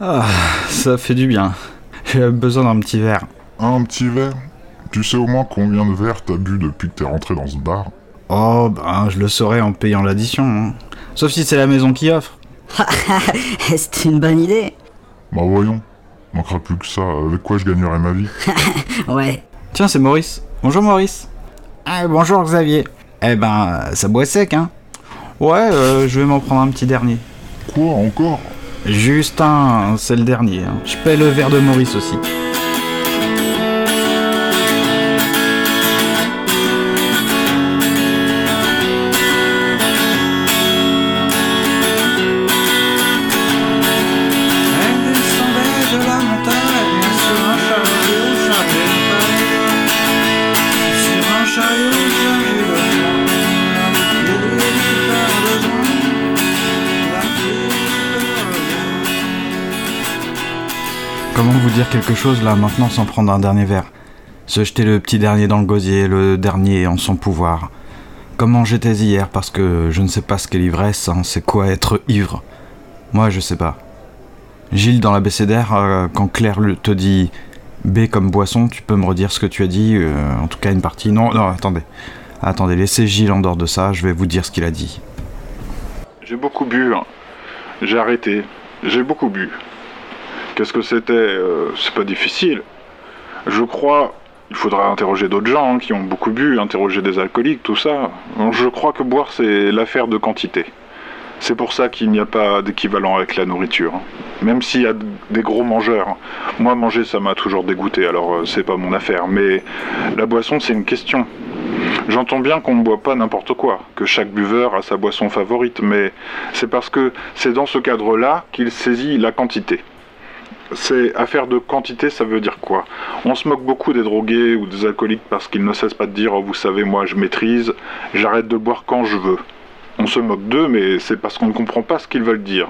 Ah, ça fait du bien. J'ai besoin d'un petit verre. Un petit verre Tu sais au moins combien de verres t'as bu depuis que t'es rentré dans ce bar? Oh, ben, je le saurais en payant l'addition. hein. Sauf si c'est la maison qui offre. C'est une bonne idée. Bah voyons. Manquera plus que ça. Avec quoi je gagnerai ma vie? Ouais. Tiens, c'est Maurice. Bonjour Maurice. Ah, bonjour Xavier. Eh ben, ça boit sec, hein Ouais, euh, je vais m'en prendre un petit dernier. Quoi encore? Juste un, c'est le dernier. hein. Je paie le verre de Maurice aussi. Quelque chose là maintenant sans prendre un dernier verre Se jeter le petit dernier dans le gosier, le dernier en son pouvoir. Comment j'étais hier parce que je ne sais pas ce qu'est l'ivresse, hein, c'est quoi être ivre. Moi je sais pas. Gilles dans l'abécédaire, euh, quand Claire te dit B comme boisson, tu peux me redire ce que tu as dit, euh, en tout cas une partie. Non, non, attendez. Attendez, laissez Gilles en dehors de ça, je vais vous dire ce qu'il a dit. J'ai beaucoup bu. hein. J'ai arrêté. J'ai beaucoup bu. Qu'est-ce que c'était Euh, C'est pas difficile. Je crois. Il faudra interroger d'autres gens qui ont beaucoup bu, interroger des alcooliques, tout ça. Je crois que boire, c'est l'affaire de quantité. C'est pour ça qu'il n'y a pas d'équivalent avec la nourriture. Même s'il y a des gros mangeurs. Moi, manger, ça m'a toujours dégoûté, alors euh, c'est pas mon affaire. Mais la boisson, c'est une question. J'entends bien qu'on ne boit pas n'importe quoi, que chaque buveur a sa boisson favorite, mais c'est parce que c'est dans ce cadre-là qu'il saisit la quantité. C'est affaire de quantité, ça veut dire quoi? On se moque beaucoup des drogués ou des alcooliques parce qu'ils ne cessent pas de dire oh, vous savez, moi je maîtrise, j'arrête de boire quand je veux. On se moque d'eux, mais c'est parce qu'on ne comprend pas ce qu'ils veulent dire.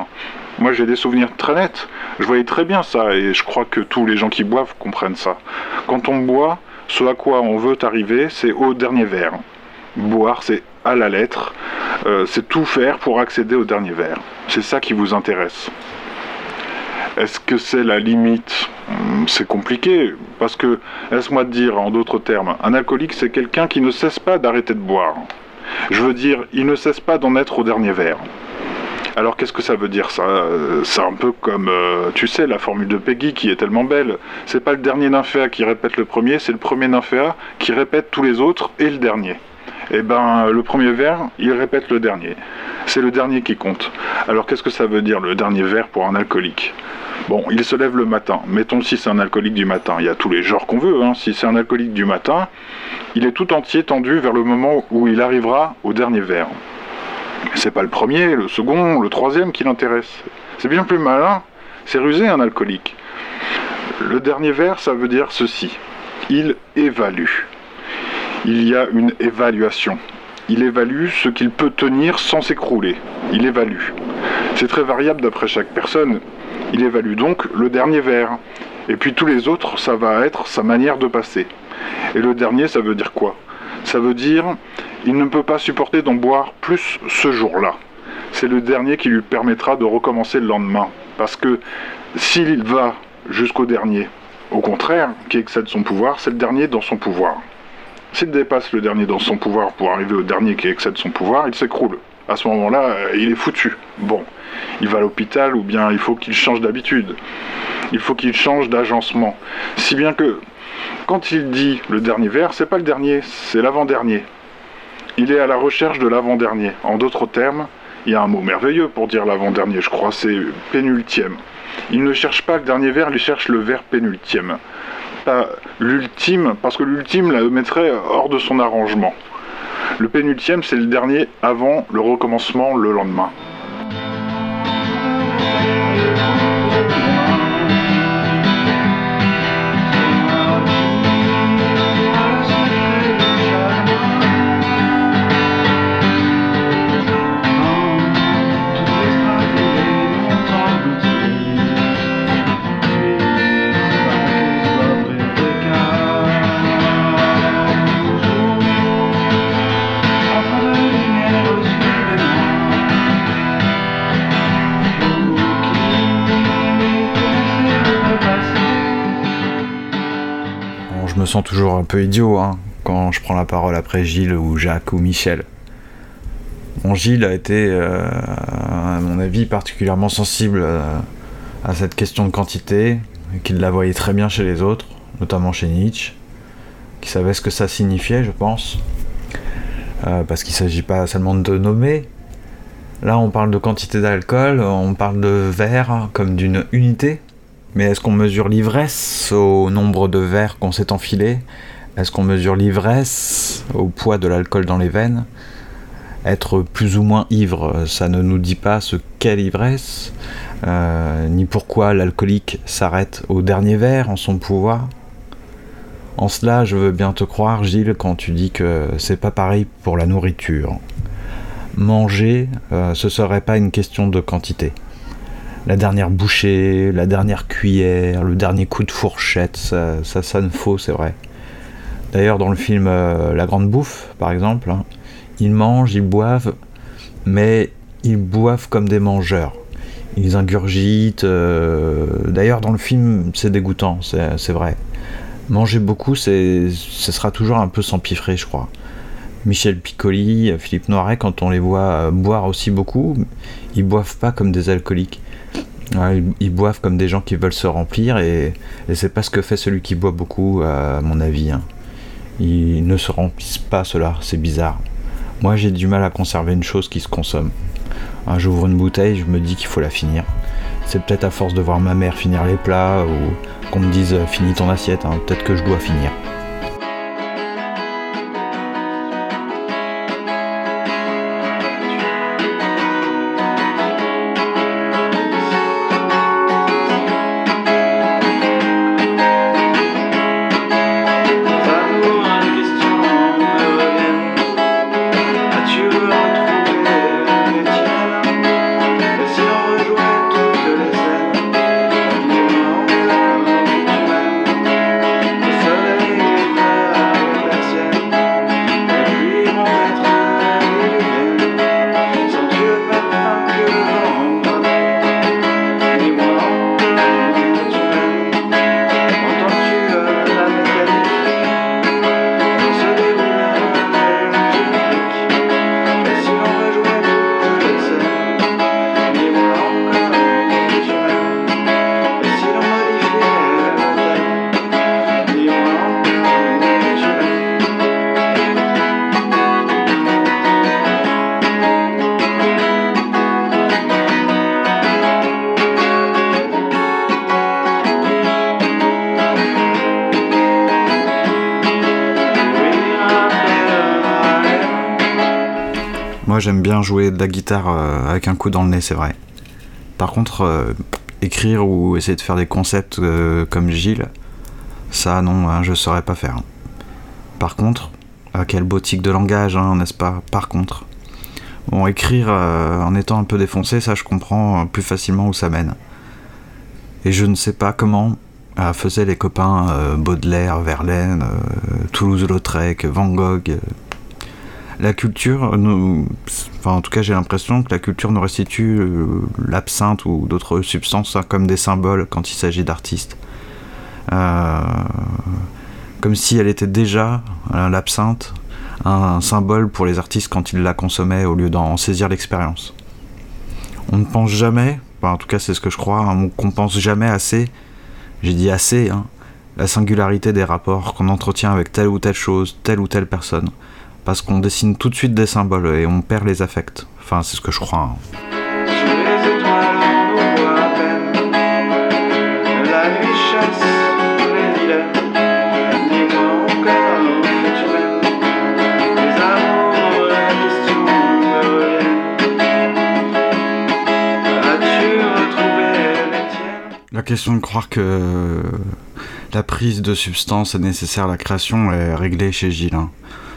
Moi j'ai des souvenirs très nets, je voyais très bien ça, et je crois que tous les gens qui boivent comprennent ça. Quand on boit, ce à quoi on veut arriver, c'est au dernier verre. Boire, c'est à la lettre, euh, c'est tout faire pour accéder au dernier verre. C'est ça qui vous intéresse. Est-ce que c'est la limite? Hmm, C'est compliqué, parce que, laisse-moi te dire en d'autres termes, un alcoolique c'est quelqu'un qui ne cesse pas d'arrêter de boire. Je veux dire, il ne cesse pas d'en être au dernier verre. Alors qu'est-ce que ça veut dire ça? Euh, C'est un peu comme, euh, tu sais, la formule de Peggy qui est tellement belle. C'est pas le dernier nymphéa qui répète le premier, c'est le premier nymphéa qui répète tous les autres et le dernier. Eh ben, le premier vers, il répète le dernier. C'est le dernier qui compte. Alors qu'est-ce que ça veut dire le dernier vers pour un alcoolique? Bon, il se lève le matin. Mettons si c'est un alcoolique du matin. Il y a tous les genres qu'on veut. Hein. Si c'est un alcoolique du matin, il est tout entier tendu vers le moment où il arrivera au dernier verre. C'est pas le premier, le second, le troisième qui l'intéresse. C'est bien plus malin. C'est rusé un alcoolique. Le dernier vers, ça veut dire ceci. Il évalue. Il y a une évaluation. Il évalue ce qu'il peut tenir sans s'écrouler. Il évalue. C'est très variable d'après chaque personne. Il évalue donc le dernier verre. Et puis tous les autres, ça va être sa manière de passer. Et le dernier, ça veut dire quoi? Ça veut dire il ne peut pas supporter d'en boire plus ce jour-là. C'est le dernier qui lui permettra de recommencer le lendemain. Parce que s'il va jusqu'au dernier, au contraire, qui excède son pouvoir, c'est le dernier dans son pouvoir. S'il dépasse le dernier dans son pouvoir pour arriver au dernier qui excède son pouvoir, il s'écroule. À ce moment-là, euh, il est foutu. Bon, il va à l'hôpital ou bien il faut qu'il change d'habitude. Il faut qu'il change d'agencement. Si bien que quand il dit le dernier verre, c'est pas le dernier, c'est l'avant-dernier. Il est à la recherche de l'avant-dernier. En d'autres termes, il y a un mot merveilleux pour dire l'avant-dernier, je crois, c'est pénultième. Il ne cherche pas le dernier verre, il cherche le verre pénultième. Pas l'ultime, parce que l'ultime la mettrait hors de son arrangement. Le pénultième, c'est le dernier avant le recommencement le lendemain. Sens toujours un peu idiot hein, quand je prends la parole après Gilles ou Jacques ou Michel. Gilles a été, euh, à mon avis, particulièrement sensible euh, à cette question de quantité, qu'il la voyait très bien chez les autres, notamment chez Nietzsche, qui savait ce que ça signifiait, je pense. Euh, parce qu'il ne s'agit pas seulement de nommer. Là, on parle de quantité d'alcool, on parle de verre comme d'une unité. Mais est-ce qu'on mesure l'ivresse au nombre de verres qu'on s'est enfilé? Est-ce qu'on mesure l'ivresse au poids de l'alcool dans les veines? Être plus ou moins ivre, ça ne nous dit pas ce qu'est l'ivresse, euh, ni pourquoi l'alcoolique s'arrête au dernier verre en son pouvoir. En cela, je veux bien te croire, Gilles, quand tu dis que c'est pas pareil pour la nourriture. Manger, euh, ce serait pas une question de quantité la dernière bouchée, la dernière cuillère, le dernier coup de fourchette, ça, sonne faux, c'est vrai. D'ailleurs, dans le film euh, La Grande Bouffe, par exemple, hein, ils mangent, ils boivent, mais ils boivent comme des mangeurs. Ils ingurgitent. Euh, d'ailleurs, dans le film, c'est dégoûtant, c'est vrai. Manger beaucoup, ce sera toujours un peu s'empiffrer, je crois. Michel Piccoli, Philippe Noiret, quand on les voit euh, boire aussi beaucoup, ils boivent pas comme des alcooliques ils, boivent comme des gens qui veulent se remplir et, c'est pas ce que fait celui qui boit beaucoup, à mon avis. Hein. Ils ne se remplissent pas cela, c'est bizarre. Moi j'ai du mal à conserver une chose qui se consomme. J'ouvre une bouteille, je me dis qu'il faut la finir. C'est peut-être à force de voir ma mère finir les plats ou qu'on me dise finis ton assiette, hein. peut-être que je dois finir. J'aime bien jouer de la guitare euh, avec un coup dans le nez, c'est vrai. Par contre, euh, écrire ou essayer de faire des concepts euh, comme Gilles, ça non, hein, je saurais pas faire. Par contre, quel beau tic de langage, hein, n'est-ce pas? Par contre. Bon, écrire en étant un peu défoncé, ça je comprends plus facilement où ça mène. Et je ne sais pas comment faisaient les copains Baudelaire, Verlaine, Toulouse-Lautrec, Van Gogh, la culture, enfin en tout cas j'ai l'impression que la culture nous restitue euh, l'absinthe ou d'autres substances hein, comme des symboles quand il s'agit d'artistes. Euh, comme si elle était déjà, euh, l'absinthe, un symbole pour les artistes quand ils la consommaient au lieu d'en saisir l'expérience. On ne pense jamais, en tout cas c'est ce que je crois, hein, qu'on pense jamais assez, j'ai dit assez, hein, la singularité des rapports qu'on entretient avec telle ou telle chose, telle ou telle personne parce qu'on dessine tout de suite des symboles et on perd les affects. Enfin, c'est ce que je crois. Hein. La question de croire que la prise de substance est nécessaire à la création est réglée chez Gilles.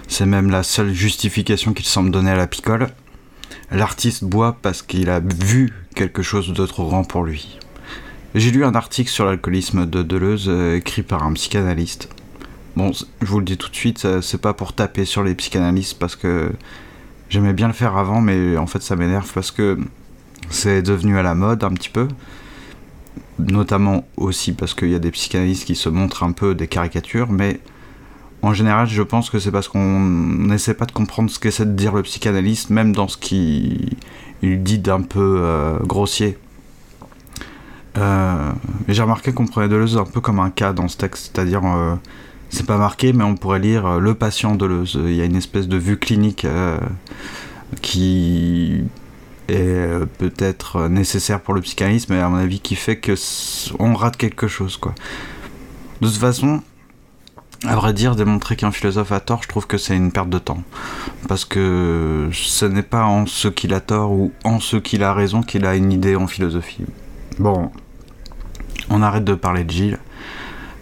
C'est même la seule justification qu'il semble donner à la picole. L'artiste boit parce qu'il a vu quelque chose de trop grand pour lui. J'ai lu un article sur l'alcoolisme de Deleuze euh, écrit par un psychanalyste. Bon, je vous le dis tout de suite, c'est pas pour taper sur les psychanalystes parce que j'aimais bien le faire avant, mais en fait ça m'énerve parce que c'est devenu à la mode un petit peu. Notamment aussi parce qu'il y a des psychanalystes qui se montrent un peu des caricatures, mais en général, je pense que c'est parce qu'on n'essaie pas de comprendre ce qu'essaie de dire le psychanalyste, même dans ce qu'il dit d'un peu euh, grossier. Euh, j'ai remarqué qu'on prenait Deleuze un peu comme un cas dans ce texte, c'est-à-dire, euh, c'est pas marqué, mais on pourrait lire le patient Deleuze. Il y a une espèce de vue clinique qui est peut-être nécessaire pour le psychanalyste, mais à mon avis qui fait que on rate quelque chose, quoi. De toute façon, à vrai dire, démontrer qu'un philosophe a tort, je trouve que c'est une perte de temps. Parce que ce n'est pas en ce qu'il a tort ou en ce qu'il a raison qu'il a une idée en philosophie. Bon, on arrête de parler de Gilles.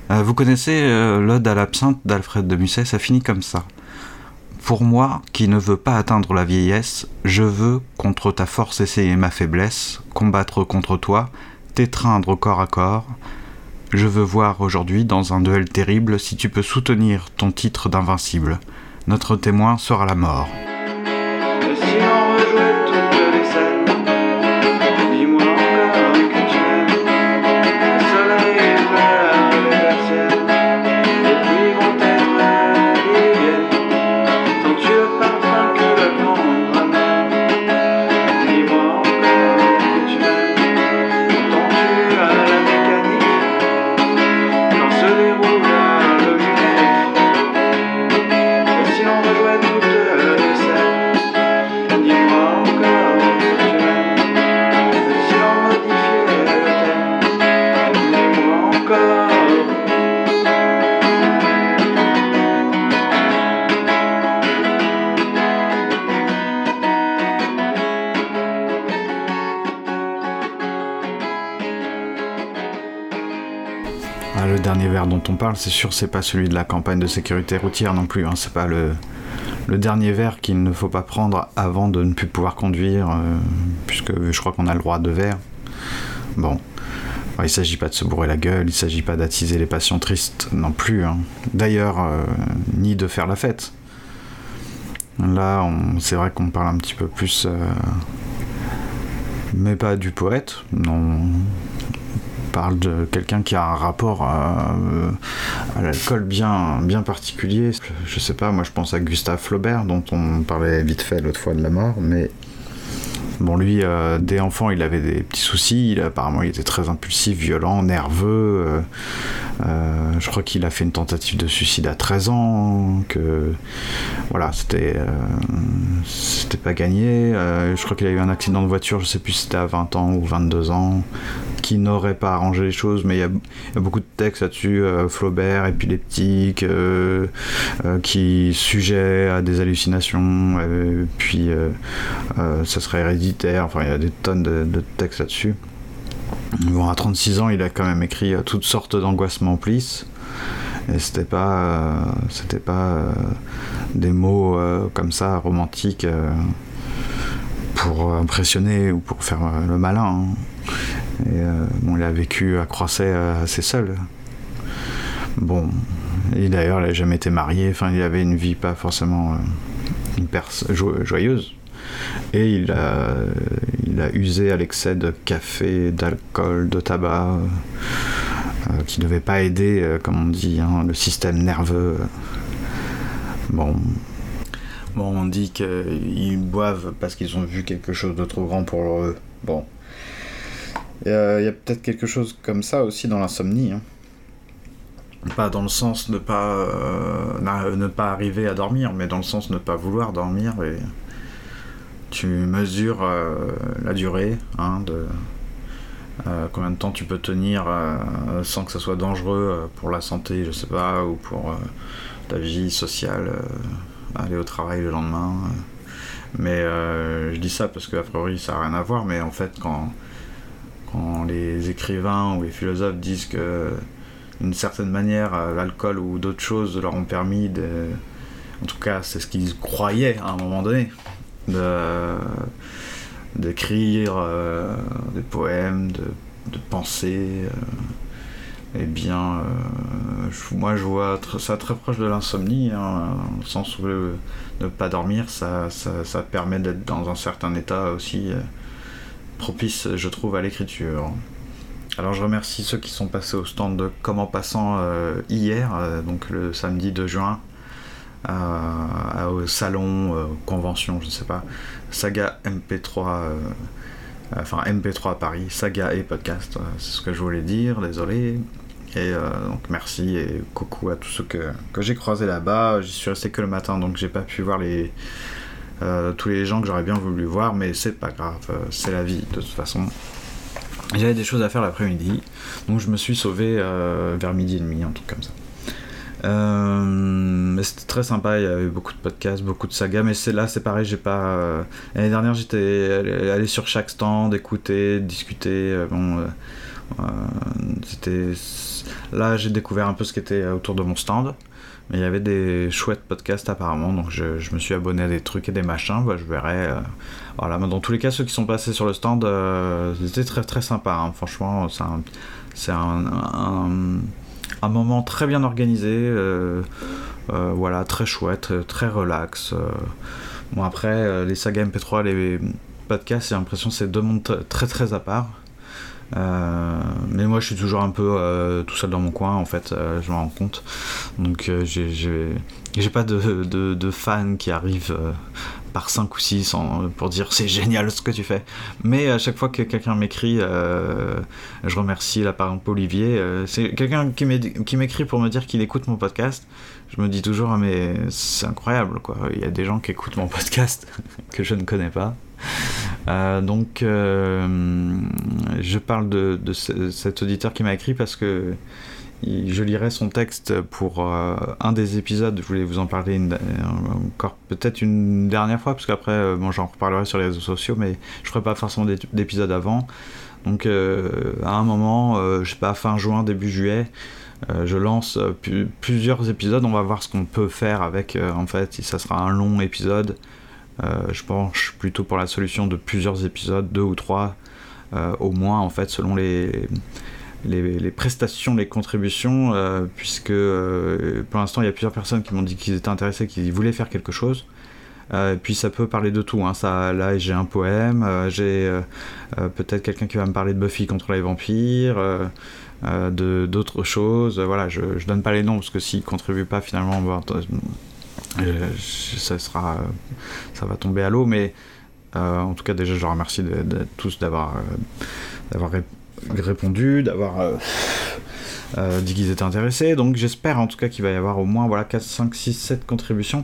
Euh, vous connaissez euh, l'Ode à l'absinthe d'Alfred de Musset, ça finit comme ça. Pour moi, qui ne veux pas atteindre la vieillesse, je veux, contre ta force essayer ma faiblesse, combattre contre toi, t'étreindre corps à corps. Je veux voir aujourd'hui, dans un duel terrible, si tu peux soutenir ton titre d'invincible. Notre témoin sera la mort. Dont on parle, c'est sûr, c'est pas celui de la campagne de sécurité routière non plus. hein. C'est pas le, dernier verre qu'il ne faut pas prendre avant de ne plus pouvoir conduire, euh, puisque je crois qu'on a le droit de verre. Bon. Il s'agit pas de se bourrer la gueule, il s'agit pas d'attiser les passions tristes non plus. hein. D'ailleurs, euh, ni de faire la fête. Là, c'est vrai qu'on parle un petit peu plus. euh, mais pas du poète, non, parle de quelqu'un qui a un rapport à, euh, à l'alcool bien, bien particulier. Je sais pas, moi je pense à Gustave Flaubert, dont on parlait vite fait l'autre fois de la mort, mais bon, lui, euh, dès enfant, il avait des petits soucis. Il, apparemment, il était très impulsif, violent, nerveux. euh, je crois qu'il a fait une tentative de suicide à 13 ans. Que voilà, c'était c'était pas gagné. Je crois qu'il a eu un accident de voiture, je sais plus si c'était à 20 ans ou 22 ans qui n'aurait pas arrangé les choses, mais il y a, beaucoup de textes là-dessus, euh, Flaubert, épileptique, euh, euh, qui sujet à des hallucinations, puis ça serait héréditaire, enfin il y a des tonnes de, textes là-dessus. Bon, à 36 ans, il a quand même écrit toutes sortes d'angoisses m'emplissent. Et c'était pas, c'était pas des mots comme ça romantiques pour impressionner ou pour faire le malin. hein. Et euh, bon, il a vécu à Croisset euh, assez seul. Bon, et d'ailleurs, il n'a jamais été marié. Enfin, il avait une vie pas forcément euh, joyeuse. Et il a, usé à l'excès de café, d'alcool, de tabac, qui ne devait pas aider, comme on dit, hein, le système nerveux. Bon. Bon, on dit qu'ils boivent parce qu'ils ont vu quelque chose de trop grand pour eux. Bon. A, il y a peut-être quelque chose comme ça aussi dans l'insomnie. hein. Pas dans le sens ne pas, euh, ne pas arriver à dormir, mais dans le sens ne pas vouloir dormir. Et tu mesures euh, la durée hein, de euh, combien de temps tu peux tenir euh, sans que ça soit dangereux euh, pour la santé, je sais pas, ou pour euh, ta vie sociale, euh, aller au travail le lendemain. euh. Mais euh, je dis ça parce qu'a priori ça n'a rien à voir, mais en fait quand, quand les écrivains ou les philosophes disent que d'une certaine manière euh, l'alcool ou d'autres choses leur ont permis de... En tout cas c'est ce qu'ils croyaient à un moment donné, d'écrire euh, des poèmes, de, penser. euh, eh bien, moi je vois ça très proche de l'insomnie, hein, le sens où ne pas dormir, ça, ça, permet d'être dans un certain état aussi propice, je trouve, à l'écriture. Alors je remercie ceux qui sont passés au stand de Comment Passant euh, hier, euh, donc le samedi 2 juin, à- au salon, euh, convention, je sais pas. Saga MP3, euh, enfin MP3 à Paris, saga et podcast, euh, c'est ce que je voulais dire, désolé. Et euh, donc merci et coucou à tous ceux que, que j'ai croisés là-bas. J'y suis resté que le matin donc j'ai pas pu voir les, euh, tous les gens que j'aurais bien voulu voir, mais c'est pas grave, euh, c'est la vie de toute façon. J'avais des choses à faire l'après-midi, donc je me suis sauvé euh, vers midi et demi, un truc comme ça. Mais c'était très sympa, il y avait beaucoup de podcasts, beaucoup de sagas, mais c'est là c'est pareil, j'ai pas. L'année dernière j'étais allé, sur chaque stand, écouter, discuter. bon, c'était. Là j'ai découvert un peu ce qui était autour de mon stand. Il y avait des chouettes podcasts apparemment, donc je, me suis abonné à des trucs et des machins, bah, je verrai. euh, voilà, mais dans tous les cas, ceux qui sont passés sur le stand, euh, c'était très très sympa, hein. franchement, c'est un, un, moment très bien organisé, euh, euh, voilà, très chouette, euh, très relax. euh. Bon après, euh, les sagas MP3, les podcasts, j'ai l'impression que c'est deux mondes très très à part. Euh, mais moi je suis toujours un peu euh, tout seul dans mon coin en fait, euh, je me rends compte. Donc j'ai- pas de, de, fans qui arrivent par 5 ou 6 en- pour dire c'est génial ce que tu fais. Mais à chaque fois que quelqu'un m'écrit, je remercie là par exemple Olivier, c'est quelqu'un qui m'écrit pour me dire qu'il écoute mon podcast. Je me dis toujours, ah, mais c'est incroyable quoi, il y a des gens qui écoutent mon podcast que je ne connais pas. Euh, donc, euh, je parle de, de ce- cet auditeur qui m'a écrit parce que je lirai son texte pour euh, un des épisodes. Je voulais vous en parler encore peut-être une dernière fois parce qu'après, bon, j'en reparlerai sur les réseaux sociaux, mais je ferai pas forcément d'é- d'épisode avant. Donc, à un moment, je sais pas, fin juin, début juillet. je lance plusieurs épisodes, on va voir ce qu'on peut faire avec. en fait, ça sera un long épisode, je penche plutôt pour la solution de plusieurs épisodes, deux ou trois, euh, au moins, en fait, selon les, prestations, les contributions, euh, puisque euh, pour l'instant, il y a plusieurs personnes qui m'ont dit qu'ils étaient intéressés, qu'ils voulaient faire quelque chose. Euh, puis ça peut parler de tout. Hein. Là, j'ai un poème, euh, j'ai euh, euh, peut-être quelqu'un qui va me parler de Buffy contre les vampires, euh, euh, d'autres choses. Voilà, je, donne pas les noms parce que s'ils contribuent pas, finalement, euh, ça sera, ça va tomber à l'eau. Mais euh, en tout cas, déjà, je remercie tous d'avoir euh, d'avoir ré- répondu, d'avoir euh, dit qu'ils étaient intéressés. Donc j'espère en tout cas qu'il va y avoir au moins voilà, 4, 5, 6, 7 contributions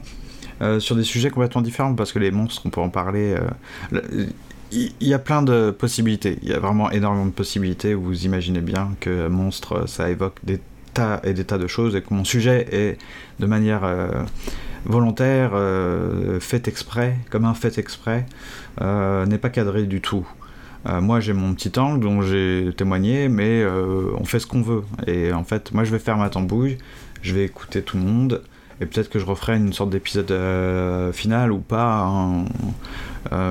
sur des sujets complètement différents parce que les monstres, on peut en parler. le- il y a plein de possibilités, il y a vraiment énormément de possibilités. Vous imaginez bien que monstre, ça évoque des tas et des tas de choses et que mon sujet est de manière volontaire, euh, fait exprès, comme un fait exprès, euh, n'est pas cadré du tout. Euh, moi j'ai mon petit angle dont j'ai témoigné, mais on fait ce qu'on veut. Et en fait, moi je vais faire ma tambouille, je vais écouter tout le monde, et peut-être que je referai une sorte d'épisode final ou pas. hein.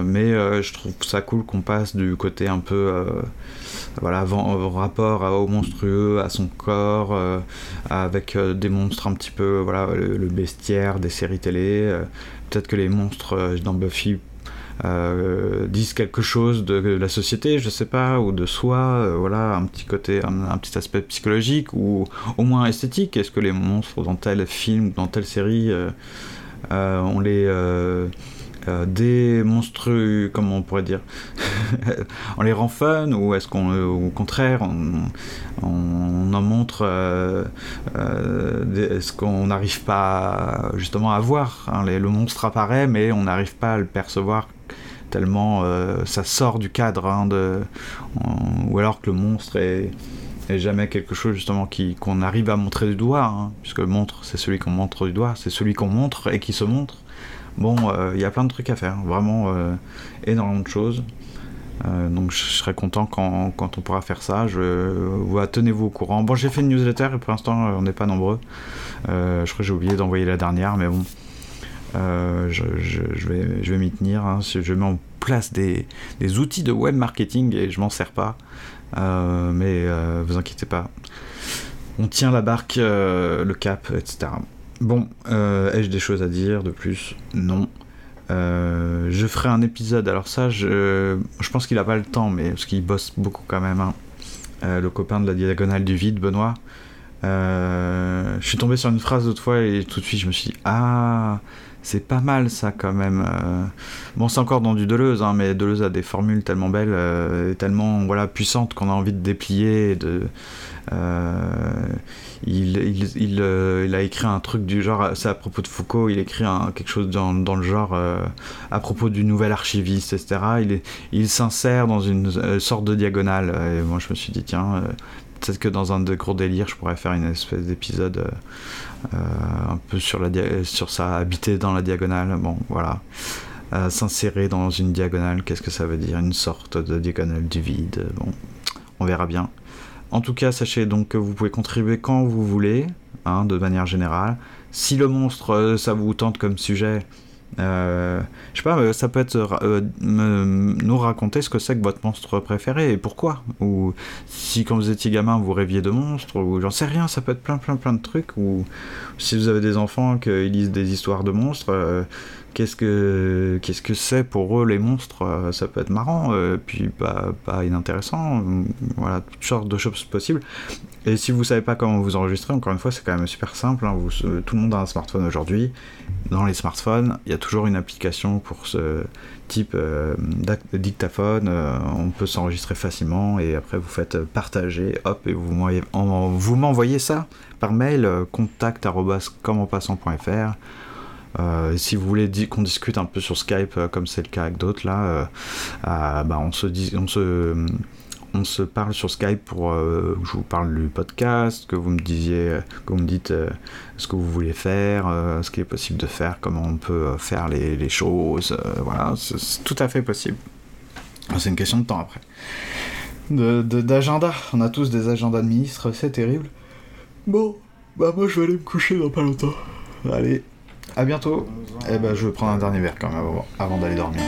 Mais je trouve ça cool qu'on passe du côté un peu voilà au rapport à- au monstrueux, à son corps, euh, avec euh, des monstres un petit peu voilà le, bestiaire des séries télé. euh, peut-être que les monstres euh, dans Buffy euh, disent quelque chose de la société, je sais pas, ou de soi, euh, voilà, un petit côté, un, petit aspect psychologique ou au moins esthétique. Est-ce que les monstres dans tel film, dans telle série, euh, euh, on les euh, des monstrueux, comment on pourrait dire, on les rend fun ou est-ce qu'on, euh, au contraire, on, en montre, euh, est-ce qu'on n'arrive pas justement à voir hein, les- le monstre apparaît mais on n'arrive pas à le percevoir tellement ça sort du cadre hein, de, ou alors que le monstre est, jamais quelque chose justement qui qu'on arrive à montrer du doigt hein, puisque le montre c'est celui qu'on montre du doigt c'est celui qu'on montre et qui se montre bon euh, il y a plein de trucs à faire vraiment euh, énormément de choses Euh, donc je serais content quand, quand on pourra faire ça. Je, tenez-vous au courant. Bon, j'ai fait une newsletter et pour l'instant euh, on n'est pas nombreux. Euh, je crois que j'ai oublié d'envoyer la dernière, mais bon, euh, je, vais, m'y tenir. hein. Je mets en place des, des outils de web marketing et je m'en sers pas. Euh, mais euh, vous inquiétez pas. On tient la barque, euh, le cap, etc. Bon, euh, ai-je des choses à dire de plus? Non. Euh, je ferai un épisode. Alors ça, je, pense qu'il a pas le temps, mais parce qu'il bosse beaucoup quand même. hein. Euh, le copain de la diagonale du vide, Benoît. Je suis tombé sur une phrase l'autre fois et tout de suite je me suis dit ah c'est pas mal ça quand même. Bon c'est encore dans du Deleuze hein, mais Deleuze a des formules tellement belles, et tellement voilà puissantes qu'on a envie de déplier. et De, il, euh, il a écrit un truc du genre, c'est à propos de Foucault, il écrit quelque chose dans, le genre euh, à propos du nouvel archiviste, etc. Il, s'insère dans une euh, sorte de diagonale. Et moi je me suis dit tiens. euh, Peut-être que dans un de gros délires, je pourrais faire une espèce d'épisode euh, euh, un peu sur, la sur ça, habiter dans la diagonale. Bon, voilà. Euh, S'insérer dans une diagonale, qu'est-ce que ça veut dire? Une sorte de diagonale du vide. Bon, on verra bien. En tout cas, sachez donc que vous pouvez contribuer quand vous voulez, hein, de manière générale. Si le monstre, euh, ça vous tente comme sujet, euh, je sais pas, euh, ça peut être euh, nous raconter ce que c'est que votre monstre préféré et pourquoi. Ou si quand vous étiez gamin vous rêviez de monstres, ou j'en sais rien, ça peut être plein plein plein de trucs. Ou si vous avez des enfants qui lisent des histoires de monstres, qu'est-ce que qu'est-ce que c'est pour eux les monstres euh, Ça peut être marrant, euh, puis pas, inintéressant. Voilà, toutes sortes de choses possibles. Et si vous savez pas comment vous enregistrer, encore une fois, c'est quand même super simple. hein. Euh, tout le monde a un smartphone aujourd'hui. Dans les smartphones, il y a toujours une application pour ce type euh, dictaphone. euh, on peut s'enregistrer facilement et après vous faites euh, partager, hop, et vous m'envoyez- ça par mail euh, contact@commenpassant.fr. Euh, si vous voulez qu'on discute un peu sur Skype, euh, comme c'est le cas avec d'autres là, euh, bah, on se on se on se parle sur Skype pour euh, je vous parle du podcast, que vous me disiez, que vous me dites ce que vous voulez faire, ce qui est possible de faire, comment on peut faire les, choses, voilà, c'est tout à fait possible. C'est une question de temps après. D'agenda, on a tous des agendas de ministres, c'est terrible. Bon, bah moi je vais aller me coucher dans pas longtemps. Allez, à bientôt. Eh ben je vais prendre un dernier verre quand même avant d'aller dormir.